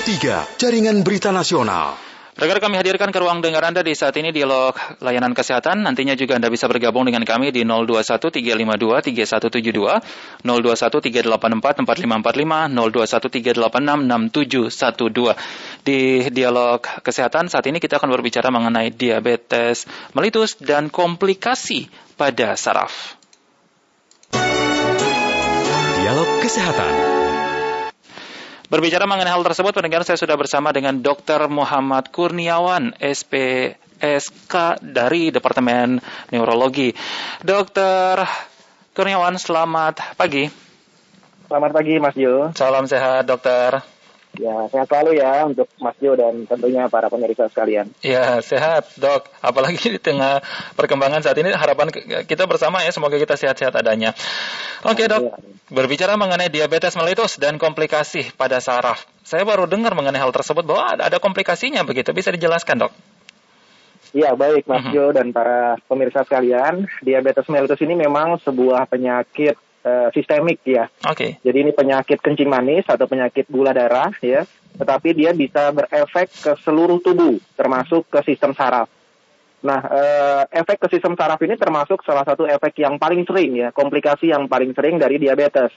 103 Jaringan Berita Nasional. Rekan kami hadirkan ke ruang dengar Anda di saat ini dialog layanan kesehatan. Nantinya juga Anda bisa bergabung dengan kami di 0213523172, 0213844545, 0213866712. Di dialog kesehatan saat ini kita akan berbicara mengenai diabetes melitus dan komplikasi pada saraf. Dialog Kesehatan. Berbicara mengenai hal tersebut, pendengar saya sudah bersama dengan Dr. Muhammad Kurniawan, SPSK dari Departemen Neurologi. Dokter Kurniawan, selamat pagi. Selamat pagi, Mas Jo. Salam sehat, dokter. Ya, sehat selalu ya untuk Mas Jo dan tentunya para pemirsa sekalian. Ya, sehat dok. Apalagi di tengah perkembangan saat ini harapan kita bersama ya semoga kita sehat-sehat adanya. Oke dok, berbicara mengenai diabetes mellitus dan komplikasi pada saraf. Saya baru dengar mengenai hal tersebut bahwa ada, ada komplikasinya begitu. Bisa dijelaskan dok? Ya baik Mas mhm. Jo dan para pemirsa sekalian, diabetes mellitus ini memang sebuah penyakit uh, sistemik ya. Oke. Okay. Jadi ini penyakit kencing manis atau penyakit gula darah ya, tetapi dia bisa berefek ke seluruh tubuh termasuk ke sistem saraf. Nah, uh, efek ke sistem saraf ini termasuk salah satu efek yang paling sering ya, komplikasi yang paling sering dari diabetes.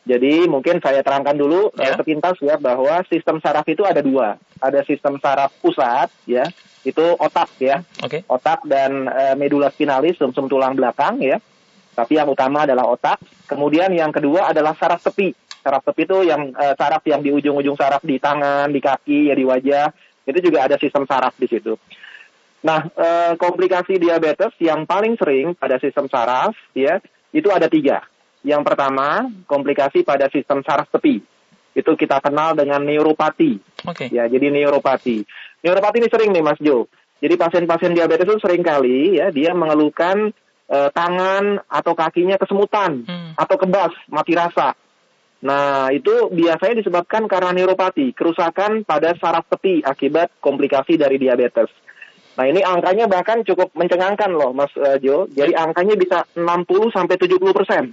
Jadi mungkin saya terangkan dulu yeah. uh, sepintas ya bahwa sistem saraf itu ada dua, ada sistem saraf pusat ya, itu otak ya, okay. otak dan uh, medula spinalis sumsum tulang belakang ya. Tapi yang utama adalah otak. Kemudian yang kedua adalah saraf tepi. Saraf tepi itu yang uh, saraf yang di ujung-ujung saraf di tangan, di kaki, ya di wajah. Itu juga ada sistem saraf di situ. Nah, uh, komplikasi diabetes yang paling sering pada sistem saraf ya itu ada tiga. Yang pertama, komplikasi pada sistem saraf tepi. Itu kita kenal dengan neuropati. Oke. Okay. Ya, jadi neuropati. Neuropati ini sering nih Mas Jo. Jadi pasien-pasien diabetes itu sering kali ya dia mengeluhkan eh, tangan atau kakinya kesemutan hmm. atau kebas, mati rasa. Nah, itu biasanya disebabkan karena neuropati, kerusakan pada saraf tepi akibat komplikasi dari diabetes. Nah, ini angkanya bahkan cukup mencengangkan loh, Mas uh, Jo. Jadi angkanya bisa 60 sampai 70 persen.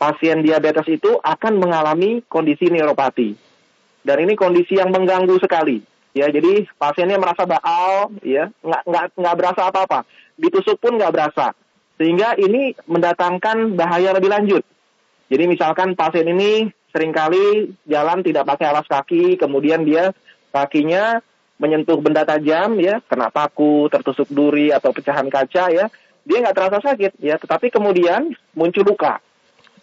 Pasien diabetes itu akan mengalami kondisi neuropati. Dan ini kondisi yang mengganggu sekali. Ya, jadi pasiennya merasa baal, ya, nggak nggak nggak berasa apa-apa. Ditusuk pun nggak berasa. Sehingga ini mendatangkan bahaya lebih lanjut. Jadi misalkan pasien ini sering kali jalan tidak pakai alas kaki, kemudian dia kakinya menyentuh benda tajam ya, kena paku, tertusuk duri atau pecahan kaca ya, dia nggak terasa sakit ya, tetapi kemudian muncul luka.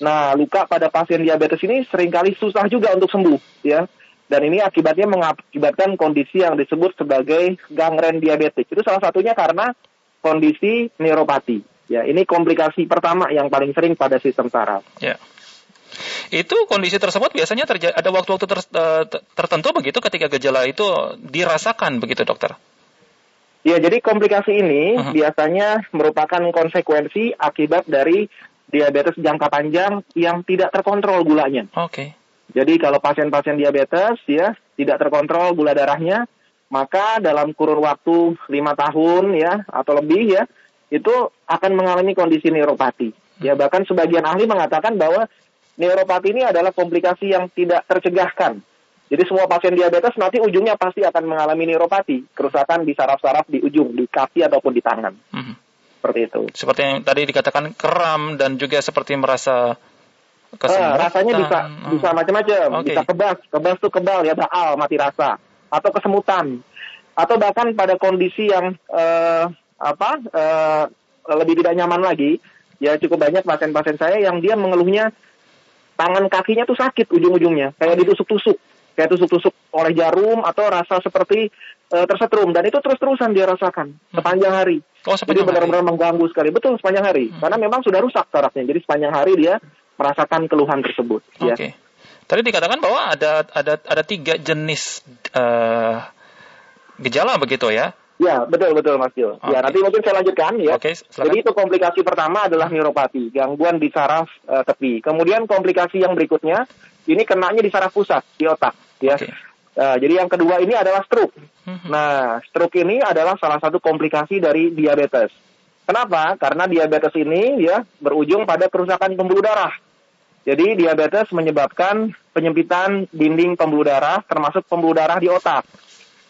Nah, luka pada pasien diabetes ini sering kali susah juga untuk sembuh ya. Dan ini akibatnya mengakibatkan kondisi yang disebut sebagai gangren diabetes. Itu salah satunya karena kondisi neuropati. Ya, ini komplikasi pertama yang paling sering pada sistem saraf. Ya. Itu kondisi tersebut biasanya terjadi ada waktu-waktu ter, eh, tertentu begitu ketika gejala itu dirasakan begitu dokter. Ya, jadi komplikasi ini uh -huh. biasanya merupakan konsekuensi akibat dari diabetes jangka panjang yang tidak terkontrol gulanya. Oke. Okay. Jadi kalau pasien-pasien diabetes ya tidak terkontrol gula darahnya, maka dalam kurun waktu lima tahun ya atau lebih ya itu akan mengalami kondisi neuropati. Ya bahkan sebagian ahli mengatakan bahwa neuropati ini adalah komplikasi yang tidak tercegahkan. Jadi semua pasien diabetes nanti ujungnya pasti akan mengalami neuropati, kerusakan di saraf-saraf di ujung, di kaki ataupun di tangan. Hmm. Seperti itu. Seperti yang tadi dikatakan kram dan juga seperti merasa kesemutan. Uh, rasanya bisa hmm. bisa macam-macam. Okay. Bisa kebas, kebas tuh kebal ya, baal, mati rasa, atau kesemutan, atau bahkan pada kondisi yang uh, apa uh, lebih tidak nyaman lagi ya cukup banyak pasien-pasien saya yang dia mengeluhnya tangan kakinya tuh sakit ujung-ujungnya kayak ditusuk-tusuk kayak tusuk-tusuk oleh jarum atau rasa seperti uh, tersetrum dan itu terus-terusan dia rasakan hmm. sepanjang hari. Oh, sepanjang jadi benar-benar mengganggu sekali. Betul sepanjang hari hmm. karena memang sudah rusak sarafnya. Jadi sepanjang hari dia merasakan keluhan tersebut. Ya. Oke. Okay. Ya. Tadi dikatakan bahwa ada ada ada tiga jenis uh, gejala begitu ya? Ya, betul betul Mas Jo. Okay. Ya, nanti mungkin saya lanjutkan ya. Okay, Jadi itu komplikasi pertama adalah neuropati, gangguan di saraf uh, tepi. Kemudian komplikasi yang berikutnya ini kenanya di saraf pusat, di otak, ya. Okay. Uh, jadi yang kedua ini adalah stroke. Hmm. Nah, stroke ini adalah salah satu komplikasi dari diabetes. Kenapa? Karena diabetes ini ya berujung pada kerusakan pembuluh darah. Jadi diabetes menyebabkan penyempitan dinding pembuluh darah, termasuk pembuluh darah di otak.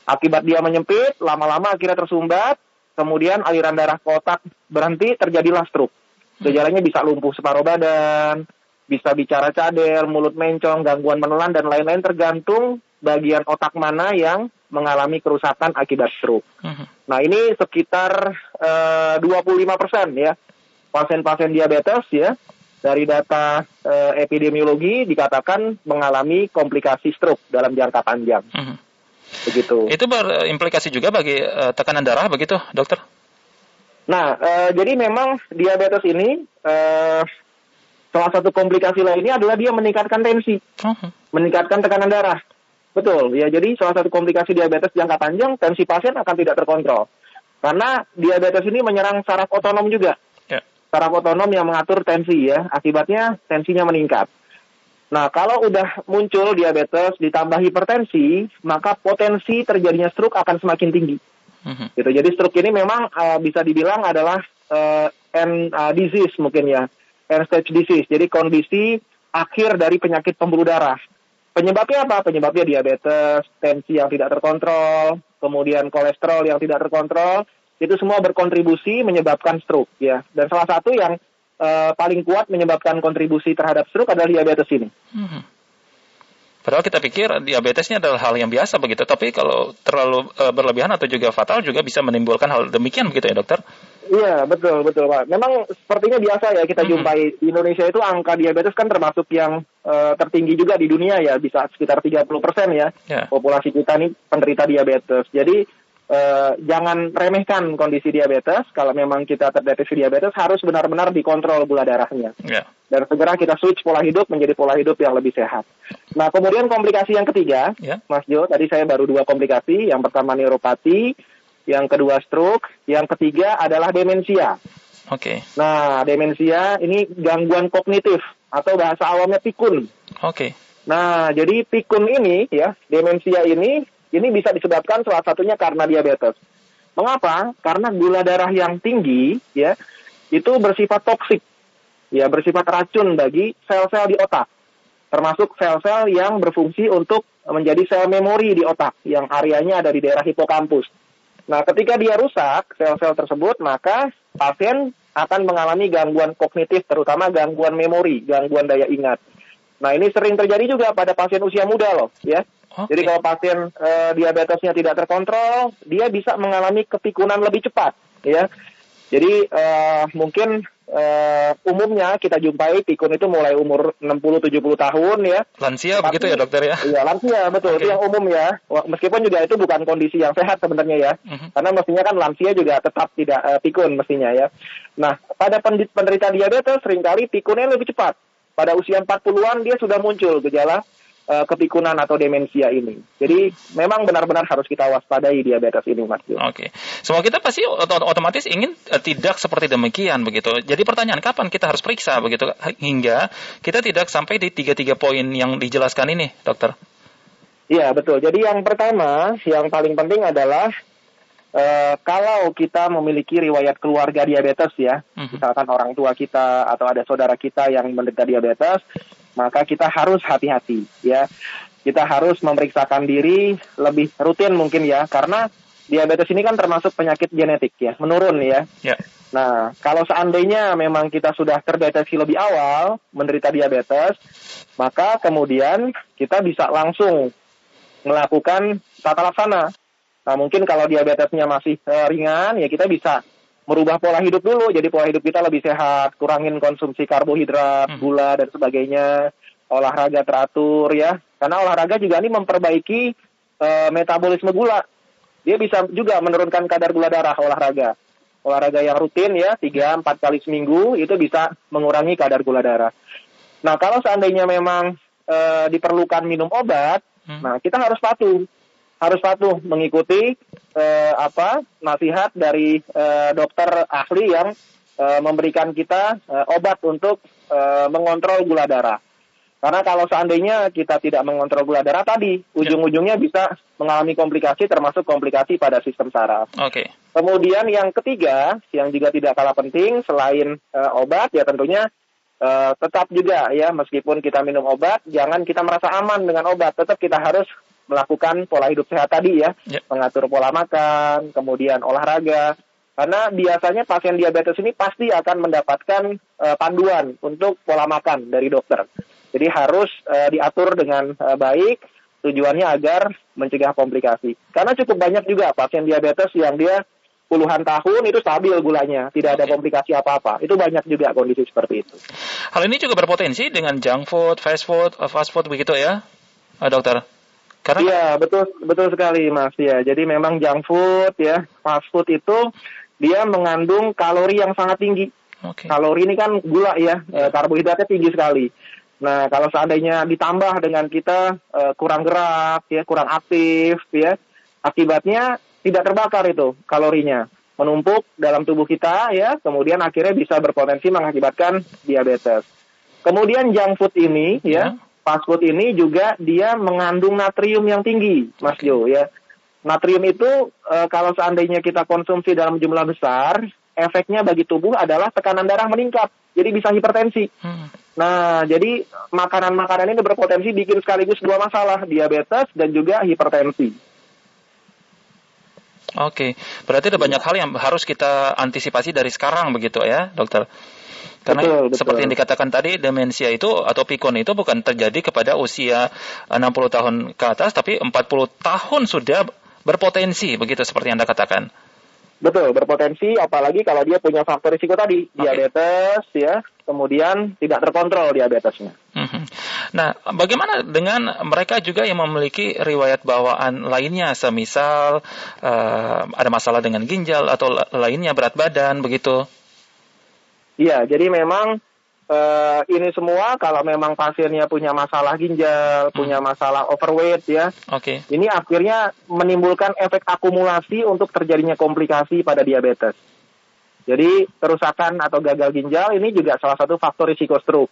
Akibat dia menyempit, lama-lama akhirnya tersumbat, kemudian aliran darah ke otak berhenti, terjadilah stroke. Gejalanya bisa lumpuh separuh badan, bisa bicara cader, mulut mencong, gangguan menelan, dan lain-lain tergantung bagian otak mana yang mengalami kerusakan akibat stroke. Uh-huh. Nah ini sekitar uh, 25 persen ya pasien-pasien diabetes ya dari data uh, epidemiologi dikatakan mengalami komplikasi stroke dalam jangka panjang. Uh-huh. Begitu. Itu berimplikasi juga bagi uh, tekanan darah begitu, dokter? Nah, uh, jadi memang diabetes ini uh, salah satu komplikasi lainnya adalah dia meningkatkan tensi, uh-huh. meningkatkan tekanan darah. Betul, ya. Jadi salah satu komplikasi diabetes jangka panjang, tensi pasien akan tidak terkontrol. Karena diabetes ini menyerang saraf otonom juga. Yeah. Saraf otonom yang mengatur tensi ya. Akibatnya tensinya meningkat. Nah, kalau udah muncul diabetes ditambah hipertensi, maka potensi terjadinya stroke akan semakin tinggi. Uh-huh. Gitu. Jadi stroke ini memang uh, bisa dibilang adalah uh, end uh, disease mungkin ya, end stage disease. Jadi kondisi akhir dari penyakit pembuluh darah. Penyebabnya apa? Penyebabnya diabetes, tensi yang tidak terkontrol, kemudian kolesterol yang tidak terkontrol, itu semua berkontribusi menyebabkan stroke ya. Dan salah satu yang uh, paling kuat menyebabkan kontribusi terhadap stroke adalah diabetes ini. Hmm. Padahal kita pikir diabetesnya adalah hal yang biasa begitu, tapi kalau terlalu uh, berlebihan atau juga fatal juga bisa menimbulkan hal demikian begitu ya dokter? Iya betul betul pak. Memang sepertinya biasa ya kita mm -hmm. jumpai di Indonesia itu angka diabetes kan termasuk yang uh, tertinggi juga di dunia ya bisa sekitar 30 persen ya yeah. populasi kita ini penderita diabetes. Jadi uh, jangan remehkan kondisi diabetes. Kalau memang kita terdeteksi diabetes harus benar-benar dikontrol gula darahnya. Yeah. Dan segera kita switch pola hidup menjadi pola hidup yang lebih sehat. Nah kemudian komplikasi yang ketiga, yeah. Mas Jo, tadi saya baru dua komplikasi. Yang pertama neuropati yang kedua stroke, yang ketiga adalah demensia. Oke. Okay. Nah, demensia ini gangguan kognitif atau bahasa awamnya pikun. Oke. Okay. Nah, jadi pikun ini ya, demensia ini ini bisa disebabkan salah satunya karena diabetes. Mengapa? Karena gula darah yang tinggi ya itu bersifat toksik. Ya, bersifat racun bagi sel-sel di otak. Termasuk sel-sel yang berfungsi untuk menjadi sel memori di otak yang areanya ada di daerah hipokampus. Nah, ketika dia rusak sel-sel tersebut, maka pasien akan mengalami gangguan kognitif, terutama gangguan memori, gangguan daya ingat. Nah, ini sering terjadi juga pada pasien usia muda loh, ya. Okay. Jadi kalau pasien e, diabetesnya tidak terkontrol, dia bisa mengalami kepikunan lebih cepat, ya. Jadi e, mungkin uh, umumnya kita jumpai pikun itu mulai umur 60-70 tahun ya. Lansia Tapi, begitu ya dokter ya? Iya lansia betul okay. itu yang umum ya. Meskipun juga itu bukan kondisi yang sehat sebenarnya ya. Uh-huh. Karena mestinya kan lansia juga tetap tidak uh, pikun mestinya ya. Nah pada penderita diabetes sering kali pikunnya lebih cepat. Pada usia 40-an dia sudah muncul gejala uh, kepikunan atau demensia ini. Jadi memang benar-benar harus kita waspadai diabetes ini, Mas. Oke, okay. semua kita pasti otomatis ingin uh, tidak seperti demikian begitu. Jadi pertanyaan kapan kita harus periksa begitu hingga kita tidak sampai di tiga-tiga poin yang dijelaskan ini, dokter? Iya betul. Jadi yang pertama, yang paling penting adalah Uh, kalau kita memiliki riwayat keluarga diabetes ya, uh-huh. misalkan orang tua kita atau ada saudara kita yang menderita diabetes, maka kita harus hati-hati ya. Kita harus memeriksakan diri lebih rutin mungkin ya karena diabetes ini kan termasuk penyakit genetik ya, menurun ya. Yeah. Nah, kalau seandainya memang kita sudah terdeteksi lebih awal menderita diabetes, maka kemudian kita bisa langsung melakukan tata laksana. Nah, mungkin kalau diabetesnya masih uh, ringan, ya kita bisa merubah pola hidup dulu. Jadi pola hidup kita lebih sehat, kurangin konsumsi karbohidrat, hmm. gula dan sebagainya, olahraga teratur ya. Karena olahraga juga ini memperbaiki uh, metabolisme gula. Dia bisa juga menurunkan kadar gula darah olahraga. Olahraga yang rutin ya, 3 4 kali seminggu itu bisa mengurangi kadar gula darah. Nah, kalau seandainya memang uh, diperlukan minum obat, hmm. nah kita harus patuh harus patuh mengikuti eh, apa nasihat dari eh, dokter ahli yang eh, memberikan kita eh, obat untuk eh, mengontrol gula darah. Karena kalau seandainya kita tidak mengontrol gula darah tadi, ya. ujung-ujungnya bisa mengalami komplikasi termasuk komplikasi pada sistem saraf. Oke. Okay. Kemudian yang ketiga, yang juga tidak kalah penting selain uh, obat ya tentunya uh, tetap juga ya meskipun kita minum obat, jangan kita merasa aman dengan obat, tetap kita harus melakukan pola hidup sehat tadi ya, yeah. mengatur pola makan, kemudian olahraga. Karena biasanya pasien diabetes ini pasti akan mendapatkan uh, panduan untuk pola makan dari dokter. Jadi harus uh, diatur dengan uh, baik, tujuannya agar mencegah komplikasi. Karena cukup banyak juga pasien diabetes yang dia puluhan tahun itu stabil gulanya, tidak ada komplikasi apa-apa. Itu banyak juga kondisi seperti itu. Hal ini juga berpotensi dengan junk food, fast food, uh, fast food begitu ya, uh, dokter? Karena Iya, betul betul sekali Mas ya. Jadi memang junk food ya, fast food itu dia mengandung kalori yang sangat tinggi. Okay. Kalori ini kan gula ya, yeah. karbohidratnya tinggi sekali. Nah, kalau seandainya ditambah dengan kita uh, kurang gerak ya, kurang aktif ya, akibatnya tidak terbakar itu kalorinya. Menumpuk dalam tubuh kita ya kemudian akhirnya bisa berpotensi mengakibatkan diabetes. Kemudian junk food ini ya, ya. fast food ini juga dia mengandung natrium yang tinggi Mas Jo ya. Natrium itu e, kalau seandainya kita konsumsi dalam jumlah besar efeknya bagi tubuh adalah tekanan darah meningkat jadi bisa hipertensi. Hmm. nah jadi makanan-makanan ini berpotensi bikin sekaligus dua masalah diabetes dan juga hipertensi Oke, berarti ada banyak hal yang harus kita antisipasi dari sekarang begitu ya, dokter? Karena betul, betul. seperti yang dikatakan tadi, demensia itu atau pikun itu bukan terjadi kepada usia 60 tahun ke atas, tapi 40 tahun sudah berpotensi, begitu seperti yang Anda katakan. Betul, berpotensi apalagi kalau dia punya faktor risiko tadi, okay. diabetes ya, kemudian tidak terkontrol diabetesnya. Mm-hmm. Nah, bagaimana dengan mereka juga yang memiliki riwayat bawaan lainnya, semisal uh, ada masalah dengan ginjal atau lainnya berat badan begitu? Iya, jadi memang uh, ini semua kalau memang pasiennya punya masalah ginjal, hmm. punya masalah overweight ya. Oke. Okay. Ini akhirnya menimbulkan efek akumulasi untuk terjadinya komplikasi pada diabetes. Jadi kerusakan atau gagal ginjal ini juga salah satu faktor risiko stroke.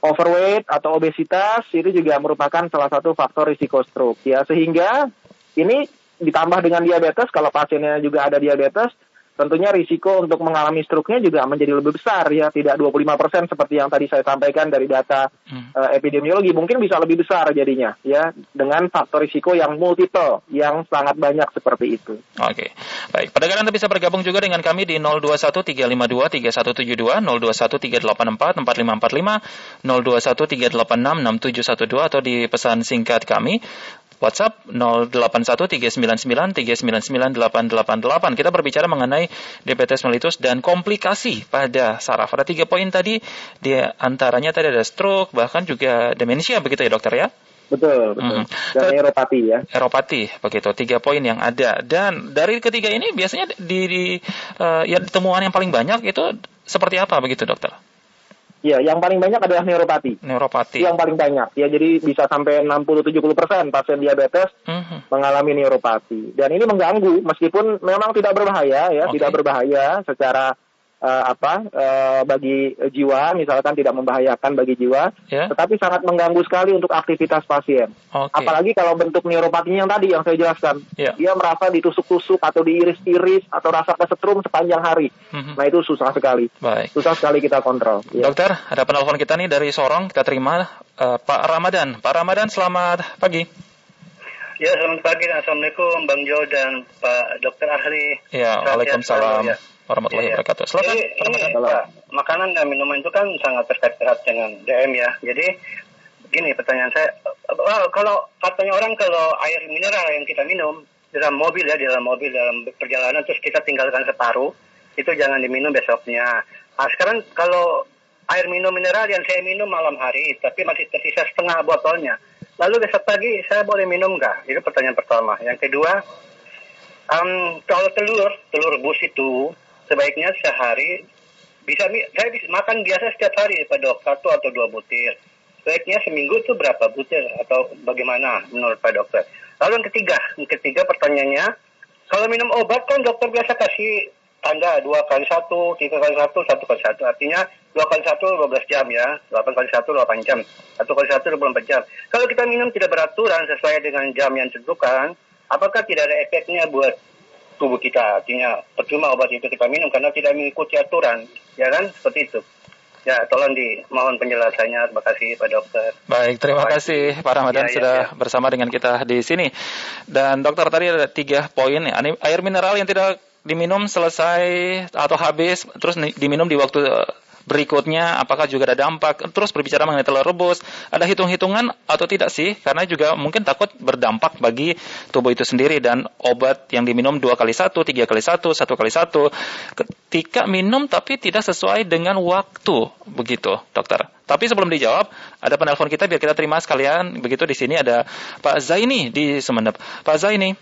Overweight atau obesitas itu juga merupakan salah satu faktor risiko stroke ya. Sehingga ini ditambah dengan diabetes kalau pasiennya juga ada diabetes tentunya risiko untuk mengalami stroke-nya juga menjadi lebih besar ya, tidak 25% seperti yang tadi saya sampaikan dari data hmm. uh, epidemiologi, mungkin bisa lebih besar jadinya ya dengan faktor risiko yang multiple yang sangat banyak seperti itu. Oke. Okay. Baik, pada Anda bisa bergabung juga dengan kami di 0213523172, 0213844545, 0213866712 atau di pesan singkat kami WhatsApp 081399399888. Kita berbicara mengenai diabetes mellitus dan komplikasi pada saraf. Ada tiga poin tadi, di antaranya tadi ada stroke, bahkan juga demensia begitu ya dokter ya? Betul, betul. Hmm. Dan eropati ya. Eropati, begitu. Tiga poin yang ada. Dan dari ketiga ini biasanya di, di uh, ya temuan yang paling banyak itu seperti apa begitu dokter? Ya, yang paling banyak adalah neuropati. Neuropati. Yang paling banyak. Ya, jadi bisa sampai 60-70 persen pasien diabetes uh-huh. mengalami neuropati. Dan ini mengganggu, meskipun memang tidak berbahaya, ya, okay. tidak berbahaya secara uh, apa uh, bagi jiwa, misalkan tidak membahayakan bagi jiwa, yeah. tetapi sangat mengganggu sekali untuk aktivitas pasien. Okay. Apalagi kalau bentuk neuropatinya yang tadi yang saya jelaskan, yeah. dia merasa ditusuk-tusuk atau diiris-iris atau rasa kesetrum sepanjang hari. Mm-hmm. Nah itu susah sekali, Baik. susah sekali kita kontrol. Ya. Dokter, ada penelpon kita nih dari Sorong, kita terima uh, Pak Ramadan. Pak Ramadan, selamat pagi. Ya, selamat pagi. Assalamualaikum Bang Jo dan Pak Dokter Ahli. Ya, Waalaikumsalam. Ya warahmatullahi ya, wabarakatuh. Silakan. Jadi, ini, Pak, makanan dan minuman itu kan sangat terkait erat dengan DM ya. Jadi gini pertanyaan saya, kalau katanya orang kalau air mineral yang kita minum dalam mobil ya, dalam mobil dalam perjalanan terus kita tinggalkan separuh, itu jangan diminum besoknya. Nah, sekarang kalau air minum mineral yang saya minum malam hari, tapi masih tersisa setengah botolnya. Lalu besok pagi saya boleh minum nggak? Itu pertanyaan pertama. Yang kedua, um, kalau telur, telur rebus itu sebaiknya sehari bisa saya bisa makan biasa setiap hari Pak Dok satu atau dua butir sebaiknya seminggu itu berapa butir atau bagaimana menurut Pak Dokter lalu yang ketiga yang ketiga pertanyaannya kalau minum obat kan dokter biasa kasih tanda dua kali satu, tiga kali satu, satu kali satu. Artinya dua kali satu dua belas jam ya, delapan kali satu delapan jam, satu kali satu empat jam. Kalau kita minum tidak beraturan sesuai dengan jam yang ditentukan, apakah tidak ada efeknya buat tubuh kita. Artinya percuma obat itu kita minum karena tidak mengikuti aturan, ya kan? Seperti itu. Ya, tolong dimohon penjelasannya. Terima kasih Pak Dokter. Baik, terima kasih Pak Ramadan ya, ya, sudah ya. bersama dengan kita di sini. Dan dokter tadi ada tiga poin ya. Air mineral yang tidak diminum selesai atau habis terus diminum di waktu berikutnya apakah juga ada dampak? Terus berbicara mengenai telur rebus ada hitung-hitungan atau tidak sih? Karena juga mungkin takut berdampak bagi tubuh itu sendiri dan obat yang diminum dua kali satu tiga kali satu satu kali satu. Ketika minum tapi tidak sesuai dengan waktu begitu dokter. Tapi sebelum dijawab ada penelpon kita biar kita terima sekalian. Begitu di sini ada Pak Zaini di Sumeneb. Pak Zaini.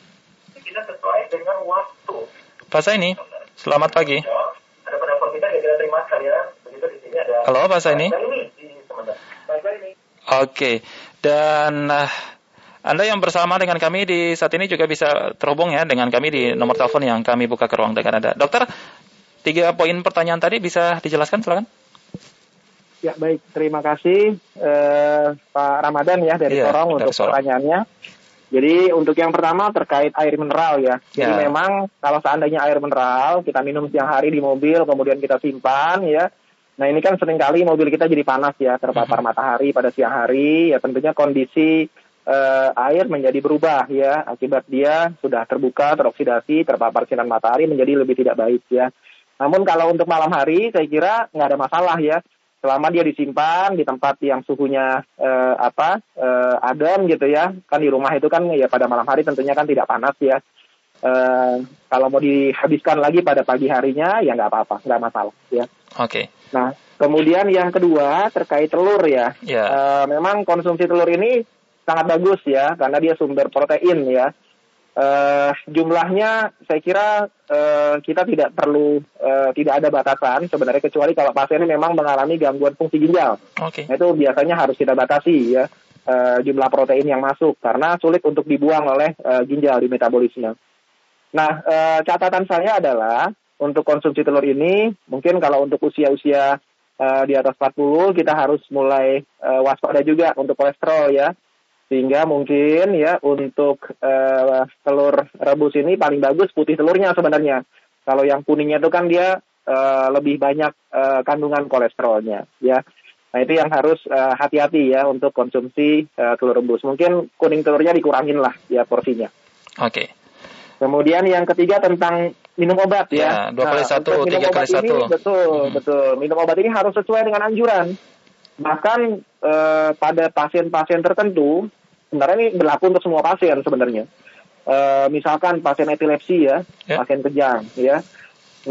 Tidak sesuai dengan waktu. Pak Zaini selamat pagi ada penelpon kita biar kita terima sekalian Halo Pak Saini. Oke, dan uh, Anda yang bersama dengan kami di saat ini juga bisa terhubung ya dengan kami di nomor telepon yang kami buka ke ruang dengan Anda. Dokter, tiga poin pertanyaan tadi bisa dijelaskan silakan. Ya baik, terima kasih uh, Pak Ramadan ya dari ya, Sorong untuk Sorong. pertanyaannya. Jadi untuk yang pertama terkait air mineral ya. Jadi ya. memang kalau seandainya air mineral kita minum siang hari di mobil kemudian kita simpan ya Nah ini kan sering kali mobil kita jadi panas ya, terpapar mm-hmm. matahari pada siang hari, ya tentunya kondisi uh, air menjadi berubah ya, akibat dia sudah terbuka, teroksidasi, terpapar sinar matahari menjadi lebih tidak baik ya. Namun kalau untuk malam hari saya kira nggak ada masalah ya, selama dia disimpan di tempat yang suhunya uh, apa uh, adem gitu ya, kan di rumah itu kan ya pada malam hari tentunya kan tidak panas ya. Uh, kalau mau dihabiskan lagi pada pagi harinya ya nggak apa-apa, nggak masalah ya. Oke. Okay. Nah, kemudian yang kedua terkait telur ya. Yeah. Ya. Uh, memang konsumsi telur ini sangat bagus ya karena dia sumber protein ya. Uh, jumlahnya saya kira uh, kita tidak perlu uh, tidak ada batasan sebenarnya kecuali kalau pasien memang mengalami gangguan fungsi ginjal. Okay. Nah, itu biasanya harus kita batasi ya uh, jumlah protein yang masuk karena sulit untuk dibuang oleh uh, ginjal di metabolisme. Nah, uh, catatan saya adalah untuk konsumsi telur ini mungkin kalau untuk usia-usia uh, di atas 40 kita harus mulai uh, waspada juga untuk kolesterol ya. Sehingga mungkin ya untuk uh, telur rebus ini paling bagus putih telurnya sebenarnya. Kalau yang kuningnya itu kan dia uh, lebih banyak uh, kandungan kolesterolnya ya. Nah itu yang harus hati-hati uh, ya untuk konsumsi uh, telur rebus. Mungkin kuning telurnya dikurangin lah ya porsinya. Oke. okay. Kemudian yang ketiga tentang minum obat ya. ya dua kali nah, satu, tiga kali satu. Betul, hmm. betul. Minum obat ini harus sesuai dengan anjuran. Bahkan eh, pada pasien-pasien tertentu, sebenarnya ini berlaku untuk semua pasien sebenarnya. Eh, misalkan pasien epilepsi ya, ya, pasien kejang ya.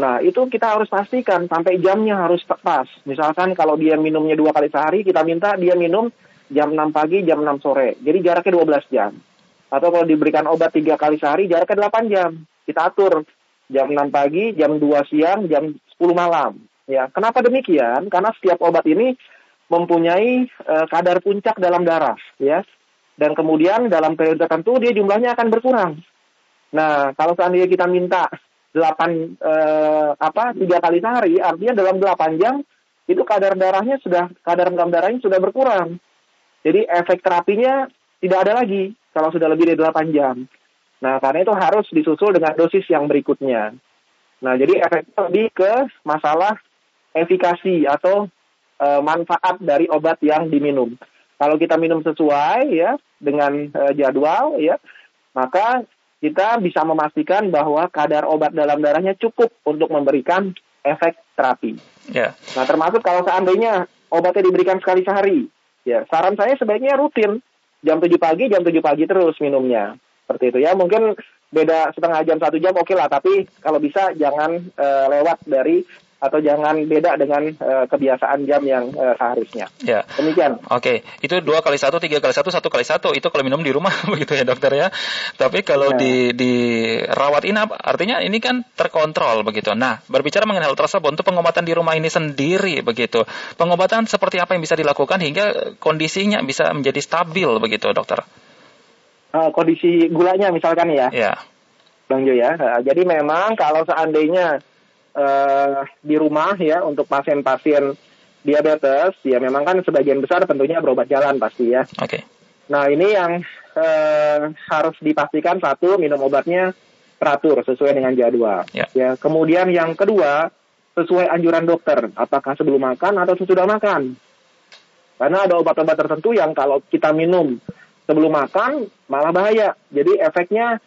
Nah itu kita harus pastikan sampai jamnya harus pas. Misalkan kalau dia minumnya dua kali sehari, kita minta dia minum jam 6 pagi, jam 6 sore. Jadi jaraknya 12 jam atau kalau diberikan obat tiga kali sehari jaraknya 8 jam. Kita atur jam 6 pagi, jam 2 siang, jam 10 malam. Ya, kenapa demikian? Karena setiap obat ini mempunyai uh, kadar puncak dalam darah, ya. Dan kemudian dalam periode tertentu dia jumlahnya akan berkurang. Nah, kalau seandainya kita minta 8 uh, apa tiga kali sehari, artinya dalam 8 jam itu kadar darahnya sudah kadar dalam darahnya sudah berkurang. Jadi efek terapinya tidak ada lagi kalau sudah lebih dari 8 jam. Nah, karena itu harus disusul dengan dosis yang berikutnya. Nah, jadi efeknya lebih ke masalah efikasi atau e, manfaat dari obat yang diminum. Kalau kita minum sesuai ya dengan e, jadwal ya, maka kita bisa memastikan bahwa kadar obat dalam darahnya cukup untuk memberikan efek terapi. Yeah. Nah, termasuk kalau seandainya obatnya diberikan sekali sehari, ya saran saya sebaiknya rutin jam 7 pagi jam 7 pagi terus minumnya. Seperti itu. Ya mungkin beda setengah jam satu jam oke okay lah. Tapi kalau bisa jangan uh, lewat dari atau jangan beda dengan uh, kebiasaan jam yang uh, seharusnya. Ya. Demikian. Oke, okay. itu dua kali satu, tiga kali satu, satu kali satu. Itu kalau minum di rumah begitu ya dokter ya. Tapi kalau ya. di di rawat inap, artinya ini kan terkontrol begitu. Nah, berbicara mengenai hal tersebut untuk pengobatan di rumah ini sendiri begitu. Pengobatan seperti apa yang bisa dilakukan hingga kondisinya bisa menjadi stabil begitu, dokter? Uh, kondisi gulanya misalkan ya. Ya. Bang Jo ya. Jadi memang kalau seandainya uh, di rumah ya untuk pasien-pasien diabetes ya memang kan sebagian besar tentunya berobat jalan pasti ya. Oke. Okay. Nah ini yang uh, harus dipastikan satu minum obatnya teratur sesuai dengan jadwal. Yeah. Ya. Kemudian yang kedua sesuai anjuran dokter, apakah sebelum makan atau sesudah makan. Karena ada obat-obat tertentu yang kalau kita minum sebelum makan malah bahaya. Jadi efeknya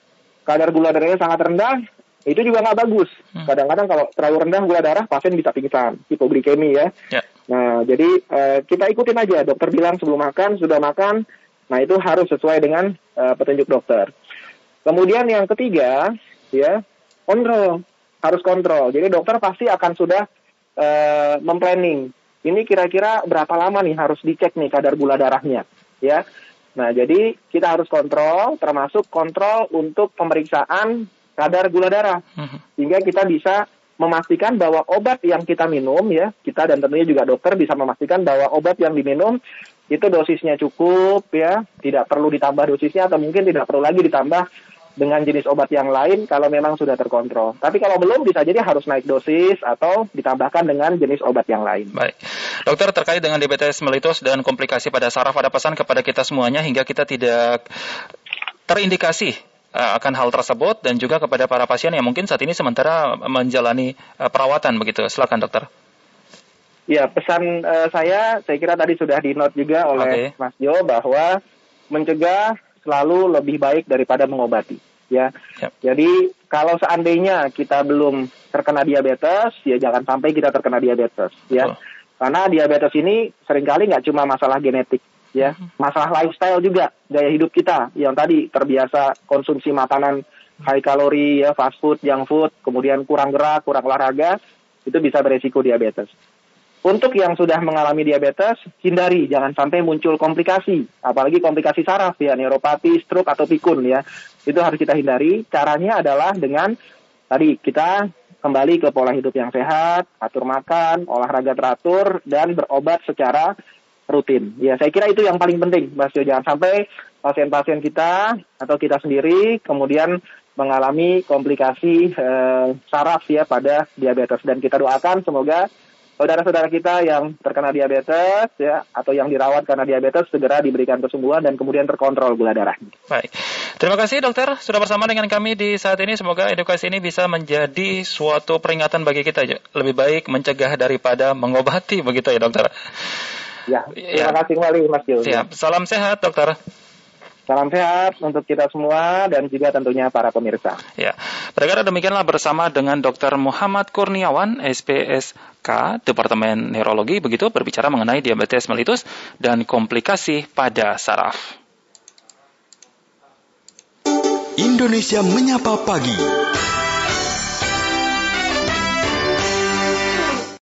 kadar gula darahnya sangat rendah, itu juga nggak bagus. Hmm. Kadang-kadang kalau terlalu rendah gula darah, pasien bisa pingsan, hipoglikemi ya. ya. Nah, jadi uh, kita ikutin aja. Dokter bilang sebelum makan, sudah makan, nah itu harus sesuai dengan uh, petunjuk dokter. Kemudian yang ketiga, ya kontrol harus kontrol. Jadi dokter pasti akan sudah uh, memplanning. Ini kira-kira berapa lama nih harus dicek nih kadar gula darahnya, ya. Nah, jadi kita harus kontrol, termasuk kontrol untuk pemeriksaan kadar gula darah, mhm. sehingga kita bisa memastikan bahwa obat yang kita minum ya, kita dan tentunya juga dokter bisa memastikan bahwa obat yang diminum itu dosisnya cukup ya, tidak perlu ditambah dosisnya atau mungkin tidak perlu lagi ditambah dengan jenis obat yang lain kalau memang sudah terkontrol. Tapi kalau belum bisa jadi harus naik dosis atau ditambahkan dengan jenis obat yang lain. Baik. Dokter terkait dengan diabetes mellitus dan komplikasi pada saraf ada pesan kepada kita semuanya hingga kita tidak terindikasi akan hal tersebut dan juga kepada para pasien yang mungkin saat ini sementara menjalani uh, perawatan begitu. Silakan dokter. Ya, pesan uh, saya saya kira tadi sudah di note juga oleh okay. Mas Jo bahwa mencegah selalu lebih baik daripada mengobati ya. Yep. Jadi kalau seandainya kita belum terkena diabetes, ya jangan sampai kita terkena diabetes ya. Oh. Karena diabetes ini sering kali nggak cuma masalah genetik ya, mm-hmm. masalah lifestyle juga, gaya hidup kita yang tadi terbiasa konsumsi makanan high kalori ya, fast food, junk food, kemudian kurang gerak, kurang olahraga, itu bisa beresiko diabetes. Untuk yang sudah mengalami diabetes, hindari jangan sampai muncul komplikasi, apalagi komplikasi saraf ya, neuropati, stroke atau pikun ya. Itu harus kita hindari. Caranya adalah dengan tadi kita kembali ke pola hidup yang sehat, atur makan, olahraga teratur dan berobat secara rutin. Ya, saya kira itu yang paling penting, Mas Jo. Jangan sampai pasien-pasien kita atau kita sendiri kemudian mengalami komplikasi eh, saraf ya pada diabetes dan kita doakan semoga saudara-saudara kita yang terkena diabetes ya atau yang dirawat karena diabetes segera diberikan kesembuhan dan kemudian terkontrol gula darah. Baik. Terima kasih dokter sudah bersama dengan kami di saat ini. Semoga edukasi ini bisa menjadi suatu peringatan bagi kita lebih baik mencegah daripada mengobati begitu ya dokter. Ya, terima ya. kasih kembali Mas Gil. Siap. Salam sehat dokter. Salam sehat untuk kita semua dan juga tentunya para pemirsa. Ya, Berkata demikianlah bersama dengan Dr. Muhammad Kurniawan, SPSK, Departemen Neurologi, begitu berbicara mengenai diabetes mellitus dan komplikasi pada saraf. Indonesia Menyapa Pagi